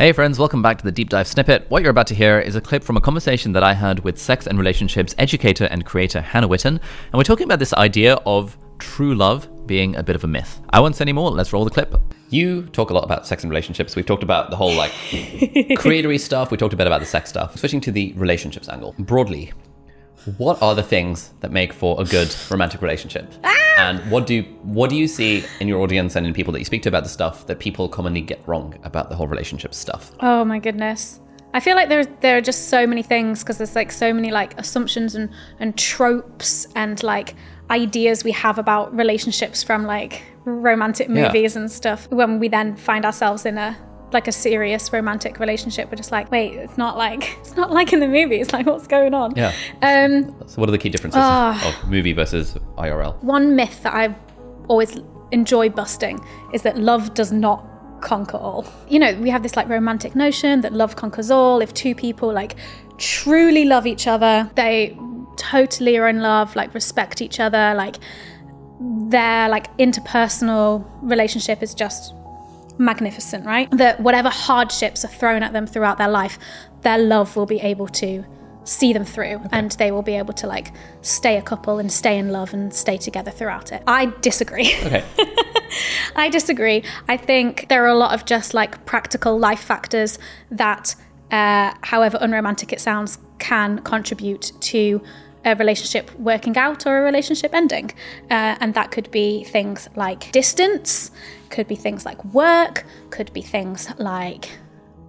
Hey friends, welcome back to the Deep Dive Snippet. What you're about to hear is a clip from a conversation that I had with sex and relationships educator and creator Hannah Witton. And we're talking about this idea of true love being a bit of a myth. I won't say any more, let's roll the clip. You talk a lot about sex and relationships. We've talked about the whole like creatory stuff, we talked a bit about the sex stuff. Switching to the relationships angle. Broadly, what are the things that make for a good romantic relationship? Ah! And what do what do you see in your audience and in people that you speak to about the stuff that people commonly get wrong about the whole relationship stuff? Oh my goodness. I feel like there there are just so many things because there's like so many like assumptions and and tropes and like ideas we have about relationships from like romantic movies yeah. and stuff when we then find ourselves in a like a serious romantic relationship. We're just like, wait, it's not like it's not like in the movies. Like, what's going on? Yeah. Um, so, what are the key differences uh, of movie versus IRL? One myth that I always enjoy busting is that love does not conquer all. You know, we have this like romantic notion that love conquers all. If two people like truly love each other, they totally are in love, like respect each other, like their like interpersonal relationship is just magnificent, right? That whatever hardships are thrown at them throughout their life, their love will be able to see them through okay. and they will be able to like stay a couple and stay in love and stay together throughout it. I disagree. Okay. I disagree. I think there are a lot of just like practical life factors that, uh, however unromantic it sounds, can contribute to a relationship working out or a relationship ending. Uh, and that could be things like distance, could be things like work, could be things like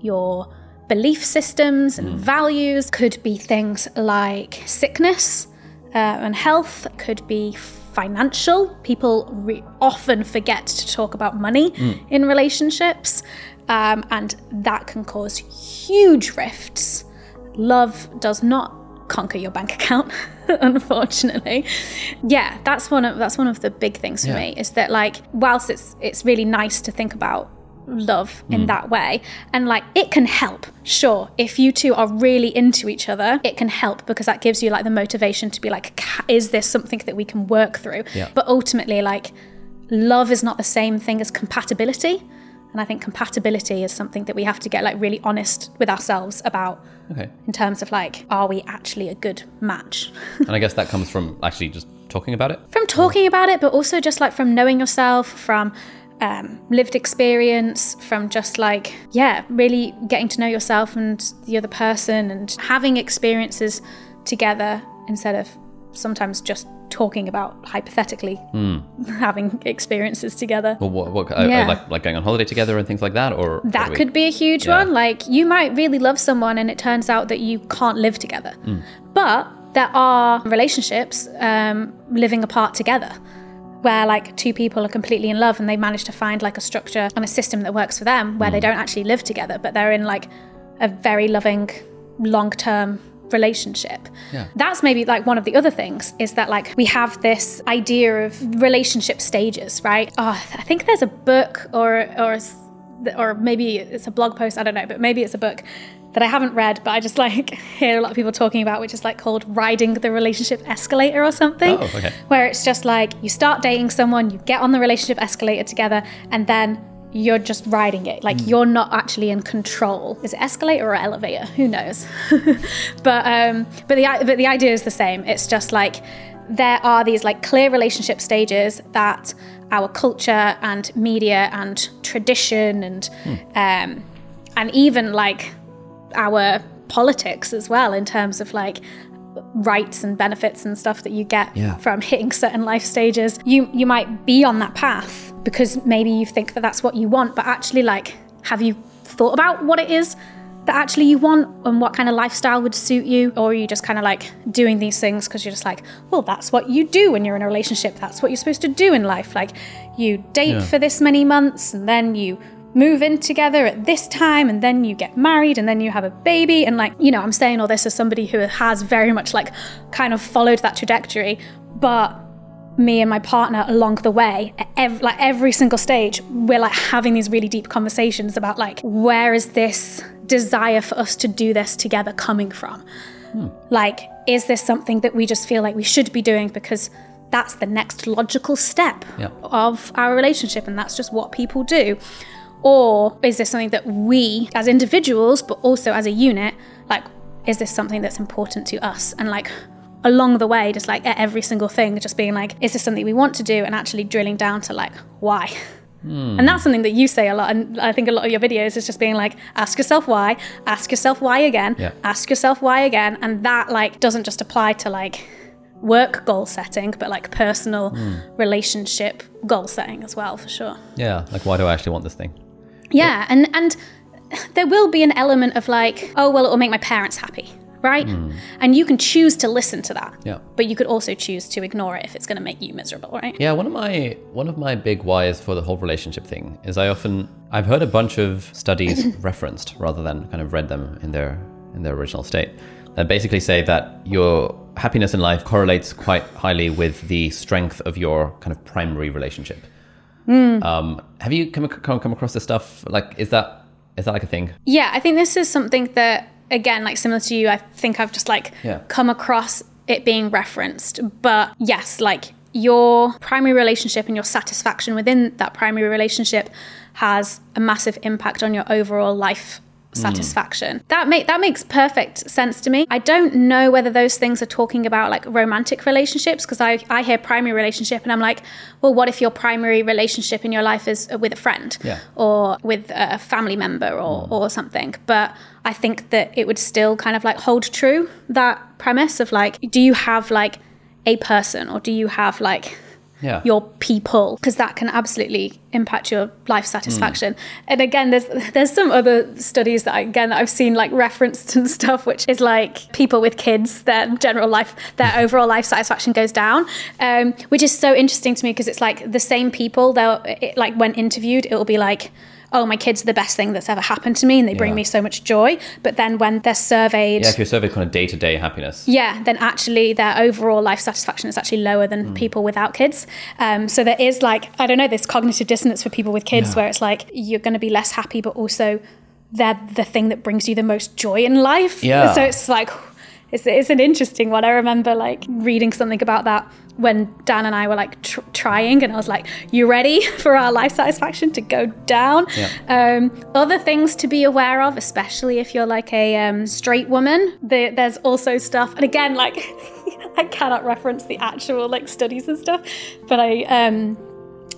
your belief systems and mm. values, could be things like sickness uh, and health, could be financial. People re- often forget to talk about money mm. in relationships, um, and that can cause huge rifts. Love does not conquer your bank account unfortunately yeah that's one of that's one of the big things for yeah. me is that like whilst it's it's really nice to think about love in mm. that way and like it can help sure if you two are really into each other it can help because that gives you like the motivation to be like is this something that we can work through yeah. but ultimately like love is not the same thing as compatibility and I think compatibility is something that we have to get like really honest with ourselves about. Okay. In terms of like, are we actually a good match? and I guess that comes from actually just talking about it. From talking about it, but also just like from knowing yourself, from um, lived experience, from just like, yeah, really getting to know yourself and the other person and having experiences together instead of sometimes just talking about hypothetically mm. having experiences together. Well, what, what uh, yeah. like like going on holiday together and things like that, or that could be a huge yeah. one. Like you might really love someone, and it turns out that you can't live together, mm. but there are relationships um, living apart together where like two people are completely in love and they manage to find like a structure and a system that works for them where mm. they hmm. don't actually live together but they're in like a very loving long-term relationship. Yeah. That's maybe like one of the other things is that like we have this idea of relationship stages, right? Oh, I think there's a book or or or maybe it's a blog post, I don't know, but maybe it's a book that I haven't read, but I just like hear a lot of people talking about, which is like called riding the relationship escalator or something. Oh, okay. Where it's just like you start dating someone, you get on the relationship escalator together, and then you're just riding it. Like mm. you're not actually in control. Is it escalator or elevator? Who knows? but um, but the but the idea is the same. It's just like there are these like clear relationship stages that our culture and media and tradition and mm. um, and even like our politics as well in terms of like rights and benefits and stuff that you get yeah. from hitting certain life stages. You you might be on that path because maybe you think that that's what you want, but actually like have you thought about what it is that actually you want and what kind of lifestyle would suit you? Or are you just kind of like doing these things because you're just like well that's what you do when you're in a relationship. That's what you're supposed to do in life. Like you date yeah. for this many months and then you move in together at this time and then you get married and then you have a baby. And like you know i'm saying all this as somebody who has very much like kind of followed that trajectory but me and my partner along the way ev- like every single stage we're like having these really deep conversations about like where is this desire for us to do this together coming from? Hmm. Like is this something that we just feel like we should be doing because that's the next logical step Yeah. of our relationship and that's just what people do? Or is this something that we as individuals but also as a unit like is this something that's important to us? And like along the way just like at every single thing just being like is this something we want to do and actually drilling down to like why hmm. and that's something that you say a lot and i think a lot of your videos is just being like ask yourself why ask yourself why again Yeah. ask yourself why again and that like doesn't just apply to like work goal setting but like personal hmm. relationship goal setting as well for sure Yeah. Like, why do I actually want this thing? yeah, and and there will be an element of like, oh well, it will make my parents happy, right? And you can choose to listen to that. Yeah. But you could also choose to ignore it if it's going to make you miserable, right? Yeah, one of my one of my big whys for the whole relationship thing is I often I've heard a bunch of studies referenced rather than kind of read them in their in their original state that basically say that your happiness in life correlates quite highly with the strength of your kind of primary relationship. Um, have you come, come come across this stuff? Like, is that is that like a thing? Yeah, I think this is something that again, like similar to you, I think I've just like Yeah. come across it being referenced. But yes, like your primary relationship and your satisfaction within that primary relationship has a massive impact on your overall life satisfaction. That make that makes perfect sense to me. I don't know whether those things are talking about like romantic relationships because I I hear primary relationship and I'm like, well, what if your primary relationship in your life is with a friend Yeah. or with a family member or mm. or something? But I think that it would still kind of like hold true that premise of like, do you have like a person or do you have like Yeah. your people because that can absolutely impact your life satisfaction and again there's there's some other studies that I, again that i've seen like referenced and stuff which is like people with kids their general life their overall life satisfaction goes down um, which is so interesting to me because it's like the same people they'll it, like when interviewed it will be like oh my kids are the best thing that's ever happened to me and they bring Yeah. me so much joy but then when they're surveyed Yeah, if you're surveyed kind of day to day happiness. yeah, then actually their overall life satisfaction is actually lower than people without kids. Um, so there is like, I don't know, this cognitive dissonance for people with kids Yeah. where it's like you're going to be less happy, but also they're the thing that brings you the most joy in life. Yeah. So it's like, it's, it's an interesting one. I remember like reading something about that when Dan and I were like tr- trying, and I was like, "You ready for our life satisfaction to go down?" Yeah. Um, other things to be aware of, especially if you're like a um, straight woman, the, there's also stuff, and again, like I cannot reference the actual like studies and stuff, but I um,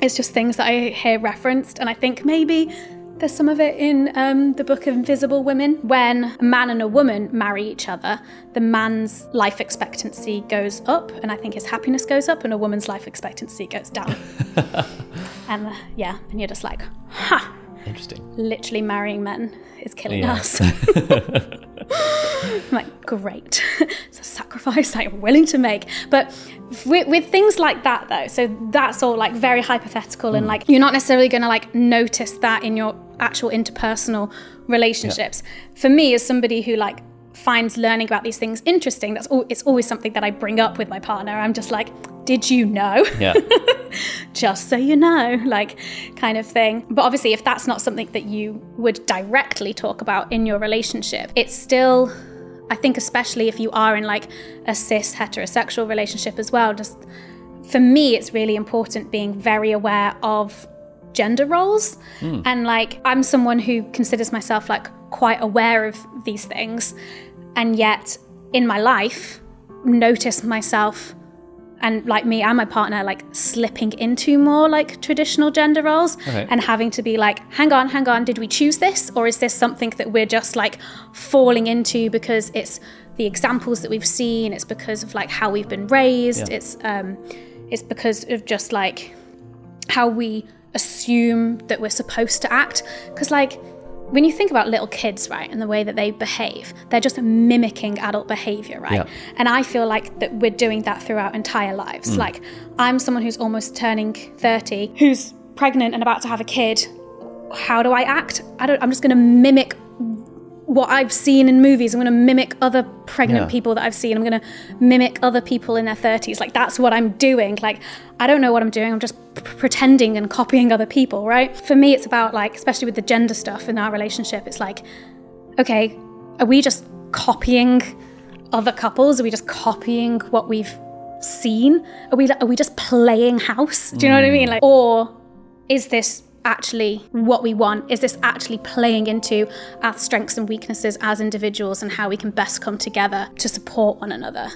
it's just things that I hear referenced, and I think maybe there's some of it in um, the book of Invisible Women. When a man and a woman marry each other, the man's life expectancy goes up, and I think his happiness goes up, and a woman's life expectancy goes down. and uh, yeah, and you're just like, ha, Interesting. literally marrying men is killing Yeah. us. I'm like, great. it's a sacrifice I'm willing to make. But with, with things like that, though, so that's all like very hypothetical, and like you're not necessarily going to like notice that in your actual interpersonal relationships. For me, as somebody who like finds learning about these things interesting, that's all, it's always something that I bring up with my partner. I'm just like, did you know? Yeah. just so you know, like kind of thing. But obviously, if that's not something that you would directly talk about in your relationship, it's still, I think, especially if you are in like a cis heterosexual relationship as well, just for me, it's really important being very aware of gender roles. And like, I'm someone who considers myself like quite aware of these things. And yet, in my life, notice myself and like me and my partner like slipping into more like traditional gender roles Okay. and having to be like hang on hang on did we choose this or is this something that we're just like falling into because it's the examples that we've seen it's because of like how we've been raised Yeah. it's um it's because of just like how we assume that we're supposed to act. Because like when you think about little kids right and the way that they behave they're just mimicking adult behavior right? Yeah. and i feel like that we're doing that through our entire lives. Mm. Like i'm someone who's almost turning 30 who's pregnant and about to have a kid. How do i act? I don't i'm just going to mimic what I've seen in movies. I'm going to mimic other pregnant Yeah. people that I've seen. I'm going to mimic other people in their 30s. Like that's what I'm doing. Like I don't know what I'm doing. I'm just p- pretending and copying other people, right? For me, it's about like, especially with the gender stuff in our relationship, it's like, okay, are we just copying other couples? Are we just copying what we've seen? Are we are we just playing house? Do you know what I mm. mean? Like, or is this actually what we want? Is this actually playing into our strengths and weaknesses as individuals and how we can best come together to support one another?